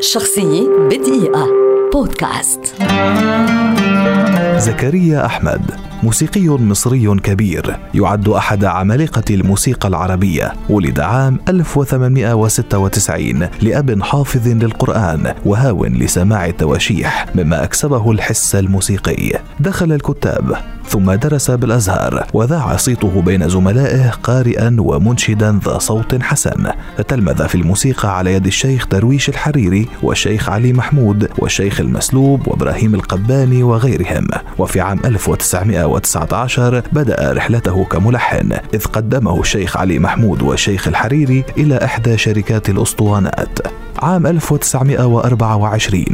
شخصية بدقيقة. بودكاست. زكريا أحمد. موسيقي مصري كبير يعد أحد عمالقة الموسيقى العربية ولد عام 1896 لأب حافظ للقرآن وهاو لسماع التواشيح مما أكسبه الحس الموسيقي. دخل الكتاب ثم درس بالازهر وذاع صيته بين زملائه قارئا ومنشدا ذا صوت حسن. تلمذ في الموسيقى على يد الشيخ درويش الحريري والشيخ علي محمود والشيخ المسلوب وإبراهيم القباني وغيرهم. وفي عام 1919 بدأ رحلته كملحن إذ قدمه الشيخ علي محمود والشيخ الحريري إلى إحدى شركات الأسطوانات. عام 1924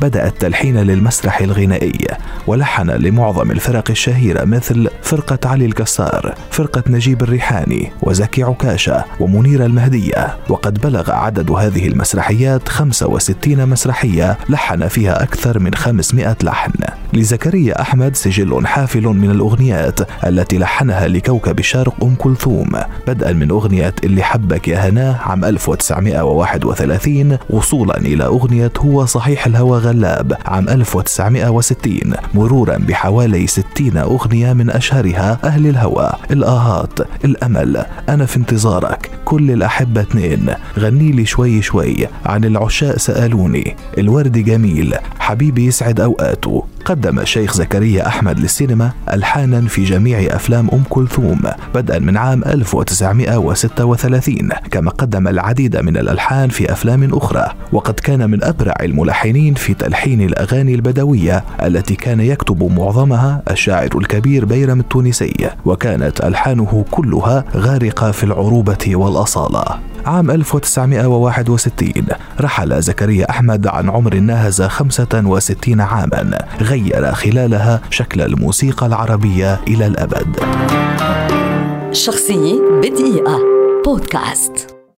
بدأ التلحين للمسرح الغنائي ولحن لمعظم الفرق الشهيرة مثل فرقة علي الكسار فرقة نجيب الريحاني وزكي عكاشة ومنير المهدية. وقد بلغ عدد هذه المسرحيات 65 مسرحية لحن فيها أكثر من 500 لحن. لزكريا أحمد سجل حافل من الأغنيات التي لحنها لكوكب الشرق أم كلثوم بدءا من أغنية اللي حبك يا هناه عام 1931 وصولا إلى أغنية هو صحيح الهوى غلاب عام 1960 مرورا بحوالي 60 أغنية من أشهرها أهل الهوى الآهات الأمل أنا في انتظارك كل الأحبة اثنين غني لي شوي شوي عن العشاء سألوني الورد جميل حبيبي يسعد أوقاته. قدم الشيخ زكريا أحمد للسينما ألحانا في جميع أفلام أم كلثوم بدءا من عام 1936 كما قدم العديد من الألحان في أفلام أخرى. وقد كان من أبرع الملحنين في تلحين الأغاني البدوية التي كان يكتب معظمها الشاعر الكبير بيرم التونسي وكانت ألحانه كلها غارقة في العروبة والأصالة. عام 1961 رحل زكريا أحمد عن عمر ناهز 65 عاما. غير خلالها شكل الموسيقى العربية إلى الأبد. شخصية بدقيقة. بودكاست.